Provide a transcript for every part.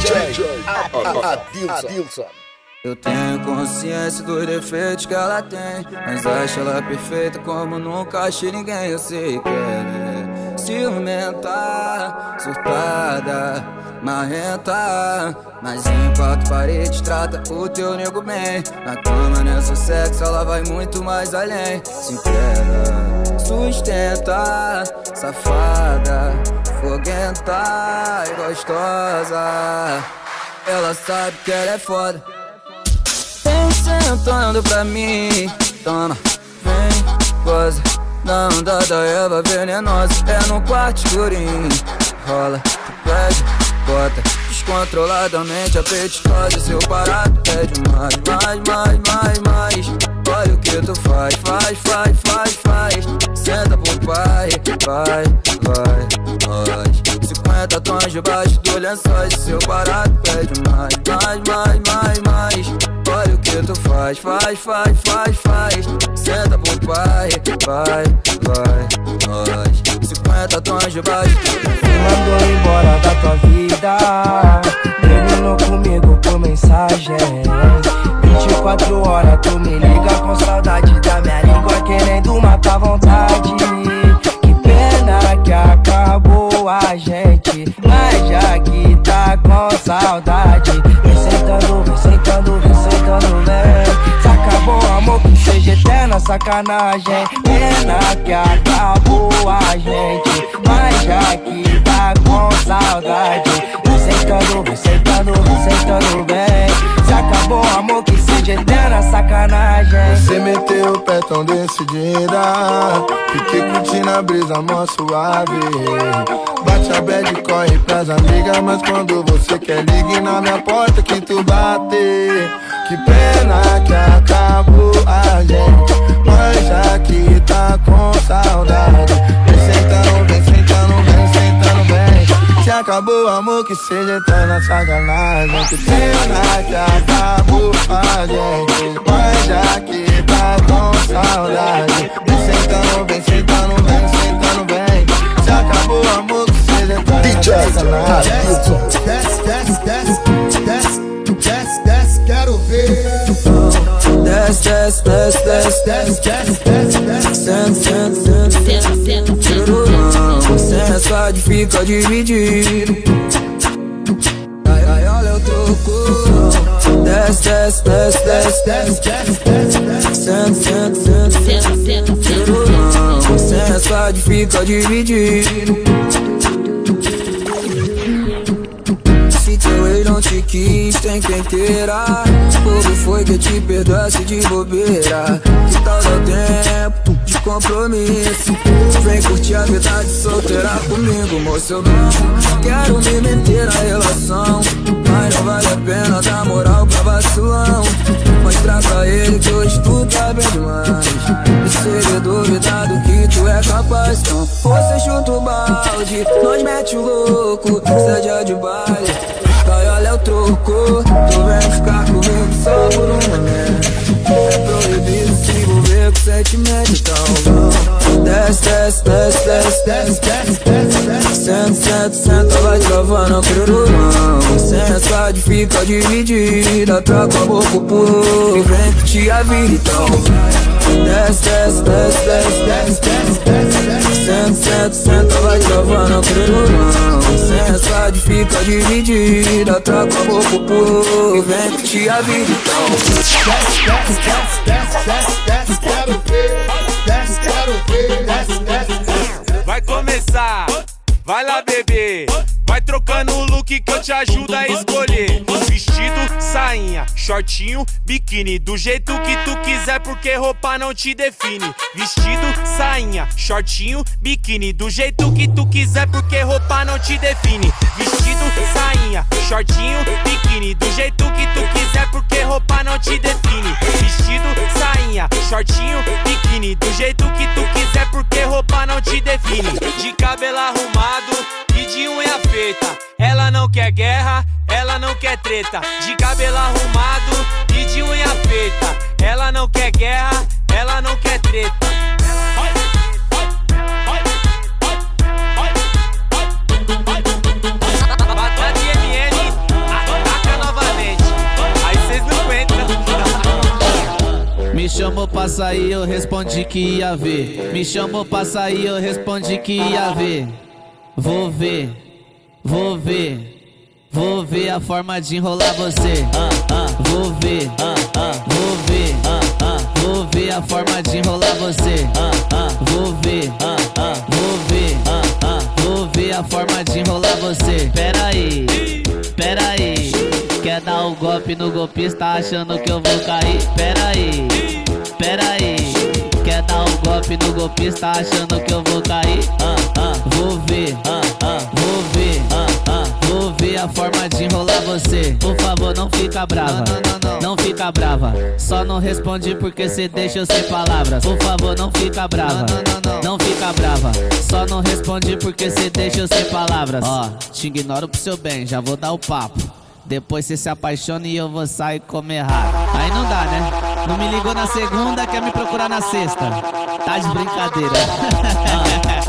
DJ Adilson. Eu tenho consciência dos defeitos que ela tem Mas acho ela perfeita como nunca achei ninguém. Eu sei que ela é ciumenta, surtada, marrenta Mas em quatro paredes trata o teu nego bem. Na cama nessa sexo ela vai muito mais além. Sincera, sustenta, safada, foguenta e gostosa Ela sabe que ela é foda sentando pra mim. Toma, vem, goza. Na onda da Eva venenosa. É no quarto escurinho. Rola, pede, bota. Descontroladamente apetitosa. Seu parado é demais. Mais, mais, mais, mais. Olha o que tu faz. Faz, faz, faz, faz. Senta pro pai. Vai, vai, nós. 50 tons debaixo do lençóis. Seu parado pede mais. Mais, mais, mais, que tu faz, faz, faz, faz, faz. Senta pro pai, vai, vai, nós. 50 tons de baixo. Mandou embora da tua vida. Terminou comigo por mensagem. 24 horas tu me liga com saudade da minha sacanagem. Pena que acabou a gente, mas já que tá com saudade, sentando, vem sentando, vem. Se acabou o amor, que seja eterna sacanagem. Você meteu o pé tão decidida, fiquei curtindo a brisa mó suave. Bate a bad, corre pras amigas, mas quando você quer ligue na minha porta que tu bate. Que pena que acabou saudade, vem sentando, vem sentando, vem sentando bem. Se acabou o amor, que seja eterna sacanagem. Que pena que acabou a gente, mas já que tá com saudade, vem sentando, vem sentando, vem sentando bem. Se acabou o amor, DJ Desce, desce, desce, desce, desce, desce, quero ver. Desce, desce, desce, desce, desce, desce, desce, desce, senta, senta, senta, tirurão. Sensualidade fica dividido. Ai, ai, olha o troco. Desce, desce, desce, desce, desce, desce, desce, senta, senta, senta, tirurão. Sensualidade fica dividido. Não te quis, tem quem queira Como foi que te perdoasse de bobeira. Que tal dar tempo de compromisso Vem curtir a vida de solteira comigo, moço. Eu não quero me meter na relação Mas não vale a pena dar moral pra vacilão. Mostrar pra ele que hoje tu tá bem demais. E se ele duvidar do que tu é capaz. Então você chuta o balde, nós mete o louco Seja de baile Vai, olha o troco Tu vem ficar comigo só por um momento É proibido se envolver com sentimento Então vamos Desce, desce, desce, desce, desce, desce, desce, desce Senta, senta, senta, vai travando o pirurão Sensualidade fica dividida Troca a boca por E curtir a vida Então Desce, desce, desce, desce, desce, desce, desce, Senta, senta, senta, vai travando o pirurão Sensualidade fica dividida Troca a boca por E curtir a vida Então Desce, desce, desce, desce, desce, desce Vai começar Vai lá, bebê. Vai trocando o look que eu te ajudo a escolher. Vestido, sainha, shortinho, biquíni. Do jeito que tu quiser, porque roupa não te define. Vestido, sainha, shortinho, biquíni. Do jeito que tu quiser, porque roupa não te define. Vestido, sainha, shortinho, biquíni. Do jeito que tu quiser, porque roupa não te define. Vestido, sainha, shortinho, biquíni. Do jeito que tu quiser, porque roupa não te define. De cabelo arrumado e de unha feita. Ela não quer guerra, ela não quer treta. De cabelo arrumado e de unha feita. Ela não quer guerra, sair, eu respondi que ia ver. Me chamou pra sair, eu respondi que ia ver. Vou ver, vou ver. Vou ver a forma de enrolar você. Vou ver, vou ver, vou ver a forma de enrolar você. Vou ver, vou ver, vou ver a forma de enrolar você. Pera aí, pera aí. Quer dar o um golpe no golpista achando que eu vou cair? Pera aí, pera aí. Quer dar o um golpe no golpista achando que eu vou cair? Vou ver, vou ver, vou ver a forma de enrolar você. Por favor, não fica brava, não fica brava. Só não responde porque cê deixa eu sem palavras. Por favor, não fica brava, não fica brava. Só não responde porque cê deixa eu sem palavras. Ó, te ignoro pro seu bem, já vou dar o papo. Depois cê se apaixona e eu vou sair comer rato. Aí não dá, né? Não me ligou na segunda, quer me procurar na sexta. Tá de brincadeira.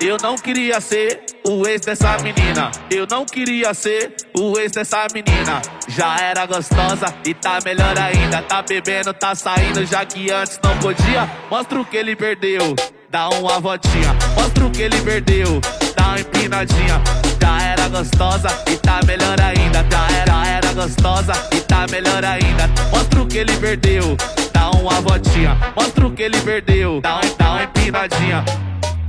Eu não queria ser o ex dessa menina. Eu não queria ser o ex dessa menina. Já era gostosa e tá melhor ainda. Tá bebendo, tá saindo, já que antes não podia. Mostra o que ele perdeu, dá uma voltinha. Mostra o que ele perdeu, dá uma empinadinha. Já era gostosa e tá melhor ainda. Já era, era gostosa e tá melhor ainda. Mostra o que ele perdeu, dá uma voltinha. Mostra o que ele perdeu, dá, uma- dá uma empinadinha.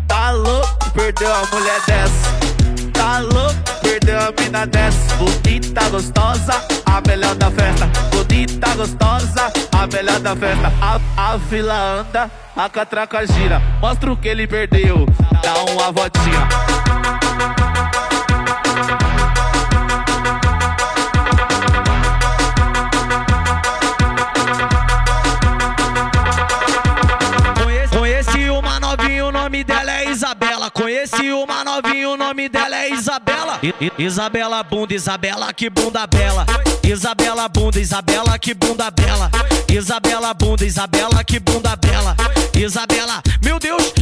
Tá louco, perdeu a mulher dessa. Tá louco, perdeu a mina dessa. Bonita, gostosa, a melhor da festa. Bonita, gostosa, a melhor da festa. A, a fila anda, a catraca gira. Mostra o que ele perdeu, dá uma voltinha. Nome dela é Isabela. Isabela bunda, Isabela que bunda bela. Isabela bunda, Isabela que bunda bela. Isabela bunda, Isabela que bunda bela. Isabela, meu Deus,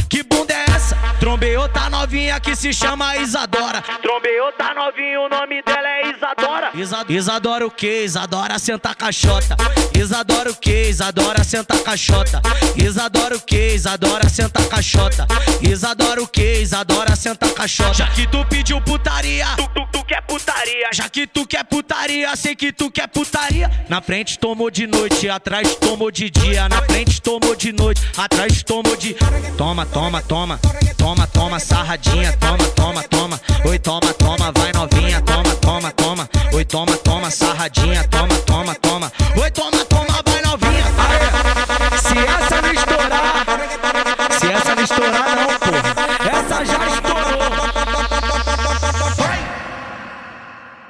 Trombei outra novinha que se chama Isadora. Trombei outra novinha, o nome dela é Isadora. Isa, Isadora o que? Isadora senta caixota. Isadora o que? Isadora senta caixota. Isadora o que? Isadora senta caixota. Isadora o que? Isadora senta caixota. Já que tu pediu putaria, tu, tu, tu quer putaria. Já que tu quer putaria, sei que tu quer putaria. Na frente tomou de noite, atrás tomou de dia. Na frente tomou de noite, atrás tomou de. Toma, toma, toma. Toma, toma, sarradinha. Toma, toma, toma. Oi, toma, toma, vai novinha. Toma, toma, toma. Oi, toma, toma, sarradinha. Toma, toma, toma. Oi, toma, toma, vai novinha. Se essa não estourar, se essa não estourar, não, porra. Essa já estourou. Vai.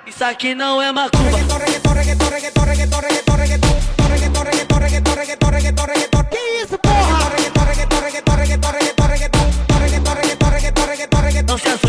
Isso aqui não é macumba.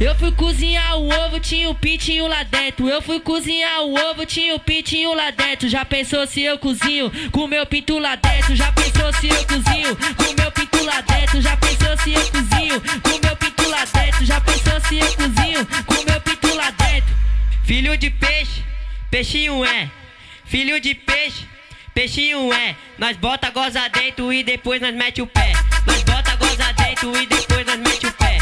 Eu fui cozinhar o ovo, tinha o pitinho lá dentro. Eu fui cozinhar o ovo, tinha o pitinho lá dentro. Já pensou se eu cozinho com meu pinto lá dentro? Já pensou se eu cozinho com meu pinto lá dentro? Já pensou se eu cozinho com meu pinto lá dentro? Já pensou se eu cozinho com meu pinto lá dentro? Filho de peixe, peixinho é. Filho de peixe, peixinho é. Nós bota goza dentro e depois nós mete o pé. Nós bota goza dentro e depois nós mete o pé.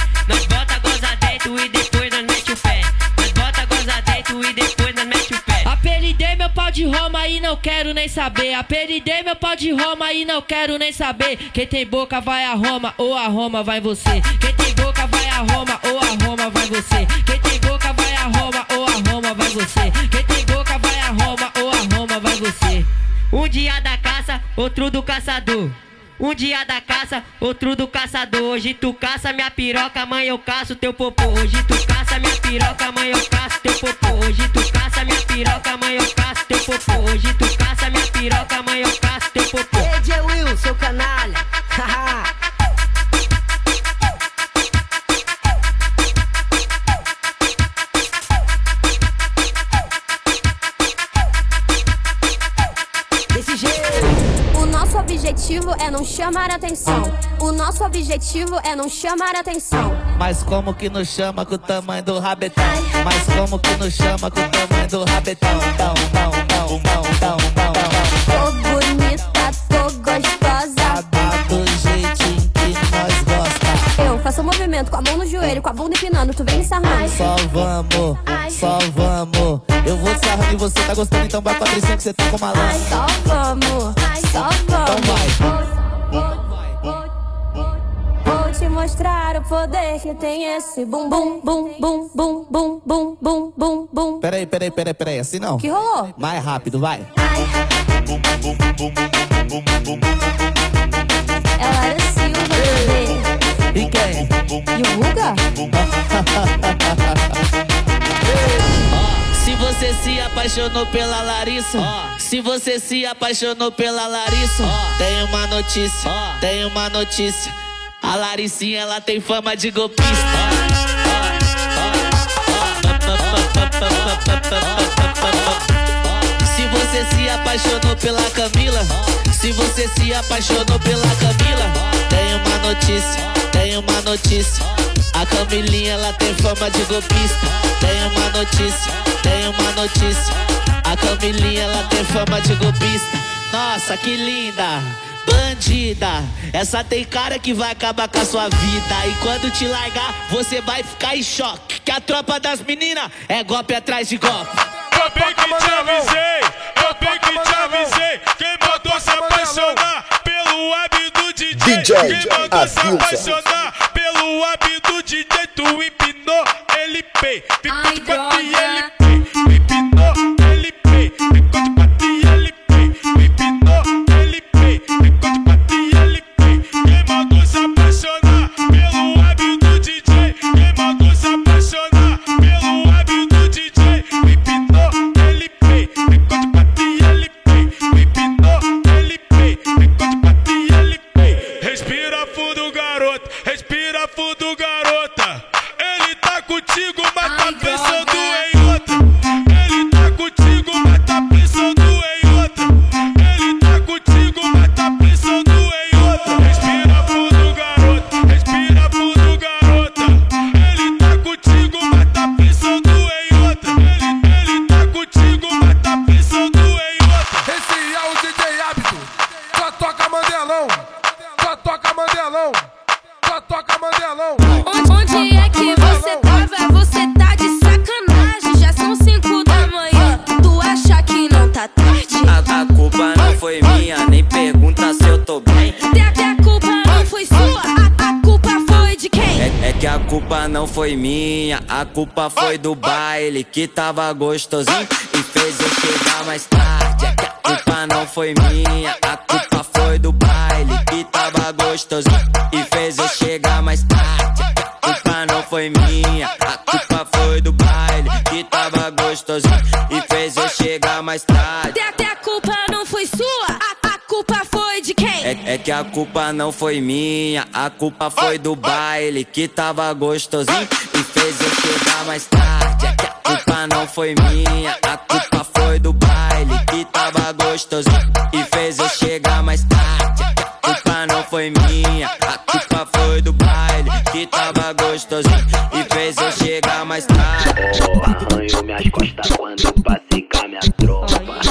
Quero nem saber. Apelidei meu pau de Roma e não quero nem saber. Quem tem boca vai a Roma ou a Roma vai você. Quem tem boca vai a Roma ou a Roma vai você. Quem tem boca vai a Roma ou a Roma vai você. Quem tem boca vai a Roma ou a Roma vai você. Um dia da caça, outro do caçador. Um dia da caça, outro do caçador. Hoje tu caça minha piroca, amanhã eu caço teu popô. Hoje tu caça minha piroca, amanhã eu caço teu popô. Hoje tu caça minha piroca, amanhã eu caço teu popô. Hoje tu caça minha piroca, amanhã eu caço teu popô. DJ Will, seu canalha. Chamar atenção. O nosso objetivo é não chamar atenção. Mas como que nos chama com o tamanho do rabetão? Mas como que nos chama com o tamanho do rabetão? Tão, tão, tão, tão, tão, tão, tão. Tô bonita, tô gostosa. Tá do jeitinho que nós gosta. Eu faço um movimento com a mão no joelho, com a bunda empinando, tu vem me sarrando. Só vamos, só vamos. Eu vou sarrando e você tá gostando, então vai Patricinha que você tá com malandro. Poder que tem esse bum bum bum bum bum bum bum bum bum bum. Peraí, peraí, peraí, peraí, assim não. Que rolou? Mais rápido, vai. Ela era Silva, bebê. E quem? E o Ruga? Se você se apaixonou pela Larissa, se você se apaixonou pela Larissa, tem uma notícia, tem uma notícia. A Laricinha ela tem fama de golpista. Se você se apaixonou pela Camila, se você se apaixonou pela Camila, tem uma notícia, tem uma notícia. A Camilinha ela tem fama de golpista. Tem uma notícia, tem uma notícia. A Camilinha ela tem fama de golpista. Nossa, que linda! Bandida, essa tem cara que vai acabar com a sua vida. E quando te largar, você vai ficar em choque. Que a tropa das meninas é golpe atrás de golpe. Eu bem que te avisei, eu bem que te avisei. Quem mandou se apaixonar pelo web do DJ? Quem mandou se apaixonar pelo web do DJ? Tu empinou, ele pei. Culpa foi do baile que tava gostosinho e fez eu chegar mais tarde. É que a culpa não foi minha, a culpa foi do baile que tava gostosinho e fez eu chegar mais tarde. É que a culpa não foi minha, a culpa foi do baile que tava gostosinho e fez eu chegar mais tarde. É, que a culpa não foi minha, a culpa foi do baile que tava gostosinho e fez eu chegar mais tarde. É que a culpa não foi minha, a culpa foi do baile que tava gostosinho e fez eu chegar mais tarde. É que a culpa não foi minha, a culpa foi do baile que tava gostosinho e fez eu chegar mais tarde. Arranho minhas costas quando passei com a minha tropa.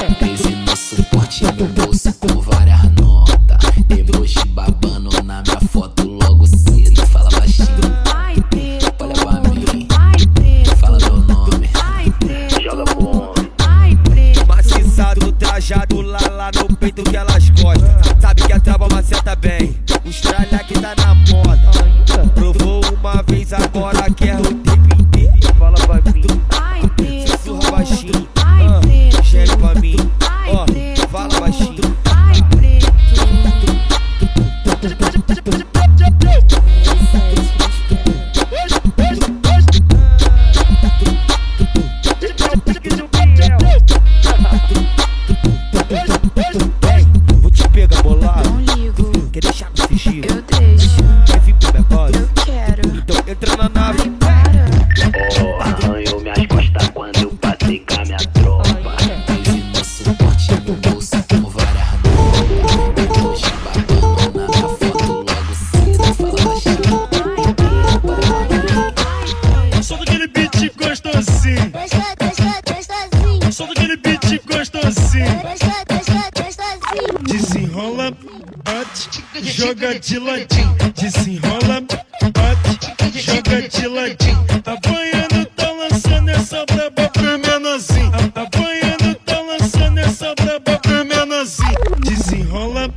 De ladinho. Apanhando, tá lançando essa braba pro menorzinho. A- Apanhando, tá lançando essa braba pro menorzinho. Desenrola,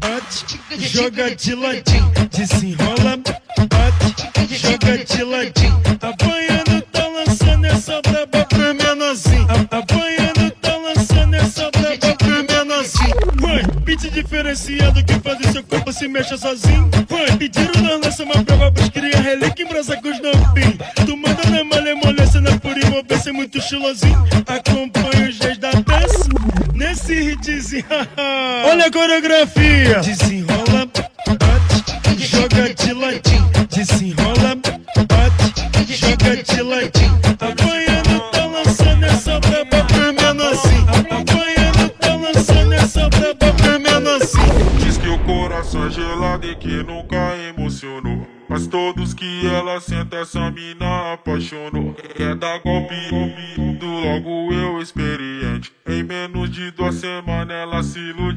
bate, joga de ladinho. Desenrola, bate, joga de ladinho. Apanhando, tá lançando essa braba pro menorzinho. A- Apanhando, tá lançando essa braba pro menorzinho. Vai, beat diferenciado que faz o seu corpo se mexa sozinho. Vai, pediram na lança uma muito estilosinho. Acompanha os dias da dança nesse hitzinho. Olha a coreografia. Desenrola, bate, joga de ladinho. Desenrola, bate, joga de ladinho. Apanhando, tá lançando essa braba pro menorzinho. Apanhando, tá lançando essa braba pro menorzinho. Diz que o coração é gelado e que nunca emocionou. Mas todos que ela senta, essa mina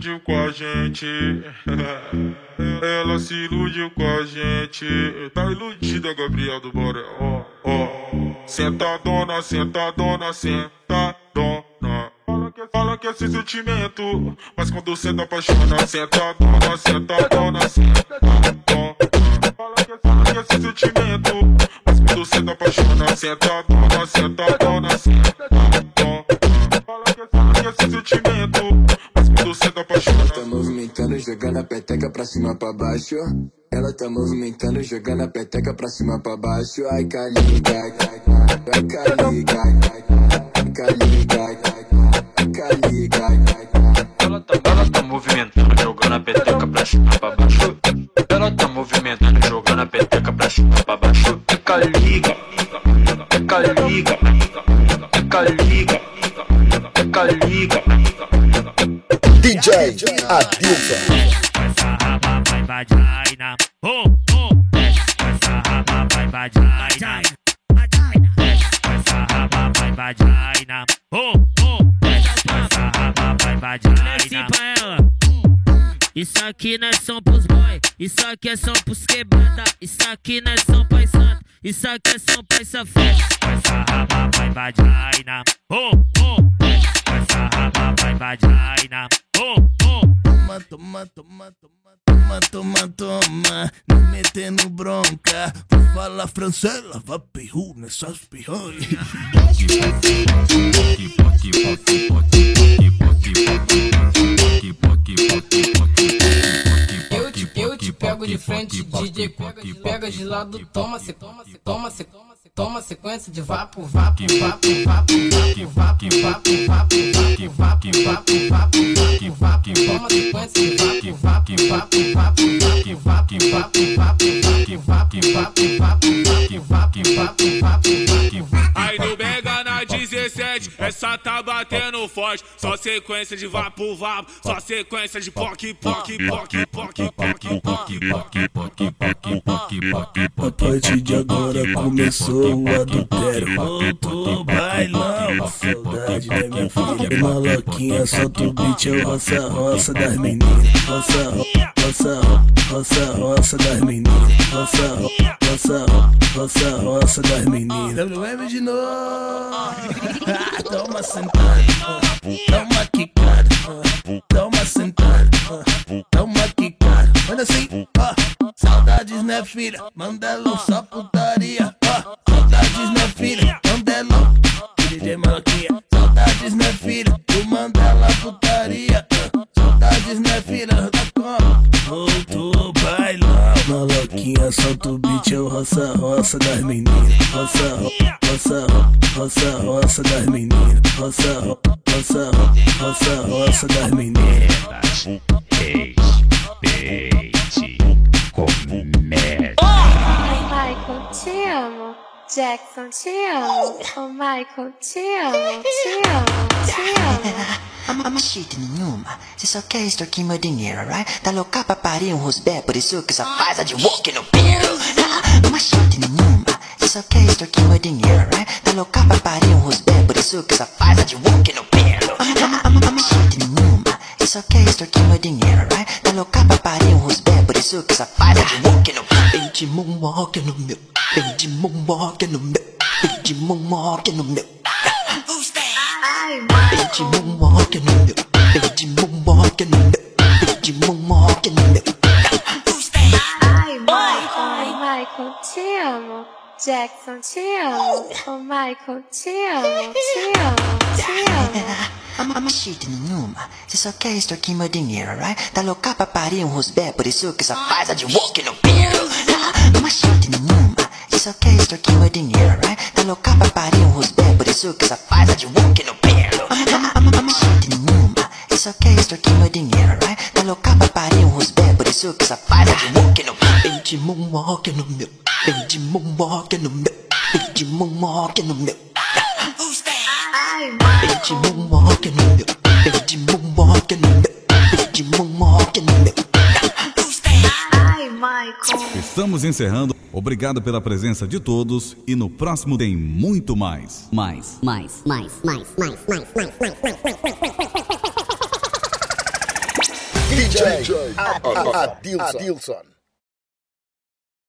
iludiu com a gente. ela se iludiu com a gente. Tá iludida, Gabriel do Borel. Ó, ó. Sentadona, sentadona, sentadona. Fala que, fala que é sem sentimento, mas quando senta apaixona, sentadona, sentadona, sentadona. Fala que, fala que é sem sentimento, mas quando senta apaixona, sentadona, sentadona, sentadona. Jogando a peteca pra cima pra baixo. Ela tá movimentando, jogando a peteca pra cima pra baixo. Ai, caliga, ai, caliga, ai, caliga, ai, caliga. Ela tá, ela tá movimentando, jogando a peteca pra cima pra baixo. Ela tá movimentando, jogando a peteca pra cima pra baixo. Fica liga, fica liga, fica liga, fica liga. DJ Adilson. Vagina. Oh, oh. Desce essa raba vai vagina. Desce com essa raba vai vagina. Oh, oh. Desce essa raba vai vagina. pra ela. Isso aqui não é som pros boy, isso aqui é som pros quebrada, isso aqui não é som pra santo, isso aqui é som pra safado. Com essa raba vai vagina, oh, oh. Desce essa raba vai vagina, oh, oh. Toma, toma, toma, toma, toma, toma, toma. Não metendo bronca. Vou falar francês, lava peru nessas pirranhas. Eu te, pego de frente, DJ pega, de lado, toma, se, toma, se, toma, se, toma, toma sequência de vapo, vapo, vapo, vapo, vapo, vapo, vapo, vapo, vapo, vapo, vapo, vapo, vapo, vapo, toma sequência de vapo, vapo, vapo, vapo, vapo, vapo, vapo, vapo, vapo, vapo, vapo, vapo, vapo, vapo, vapo, vapo, vapo. Aí Mega na 17, essa tá batendo forte. Só sequência de vapo vapo, só sequência de poc poc poc poc poc poc A partir de agora começou o adultério. Voltou o bailão. Saudade da minha filha. Maloquinha, solta o beat, é o roça, roça das meninas. Roça, roça, roça, roça das meninas. Roça, roça, roça, roça das meninas. WM de novo. Toma sentado. Toma quicada. Toma sentado. Toma quicada. Manda assim, ó. Saudades, né, filha? Mandela só putaria. Ó, saudades, né, filha? Mandela. DJ Maloquinha. Saudades, né, filha? Tu Mandela putaria. Saudades, né, filha? Da como? Voltou bailão. Maloquinha, solta o beat, é o roça, roça das meninas. Roça, roça, roça, roça das meninas. Roça, roça, roça, roça das meninas. Respeite, comédia. Ai, Michael, te amo. Jackson, te amo. Oh, Michael, te amo, te amo, te amo. Ama shit nenhuma, você só quer extorquir meu dinheiro, right? Tá louca pra parir um rosbé, por isso que só faz a de walk no piro. Ama shit nenhuma, você Isso aqui é extorquir meu dinheiro, right? Tá louca pra parir um rosbé, por isso que essa faz é de walk no pelo. I'm shit numa. Isso aqui é extorquir meu dinheiro, right? Tá louca pra parir Cause I find that you walking on Benji mong mò kêu nồng miệng Benji mong mò kêu nồng miệng Benji mong mò kêu nồng miệng Benji mong mò kêu nồng Benji mong mò kêu nồng Benji mong mò kêu nồng miệng Michael, te amo. Jackson, te amo. Oh, Michael, te amo, te. Shit numa. Você só quer extorquir meu dinheiro, right? Tá louca pra parir um rosbé, por isso que essa faz é de walk no. I'm shit numa. Você só quer extorquir meu dinheiro, right? Tá louca pra parir um rosbé, por isso que essa faz é de walk no. I'm shit numa. Você só quer extorquir meu dinheiro, right? Tá louca pra parir um rosbé, por isso que essa faz é de walk no pelo. Vem de moonwalk no meu, vem de moonwalk no meu, vem de moonwalk no meu. Estamos encerrando. Obrigado pela presença de todos e no próximo tem muito mais. Mais. Mais, mais, mais, mais, mais, mais, mais, mais, mais, mais, mais, mais. DJ Adilson.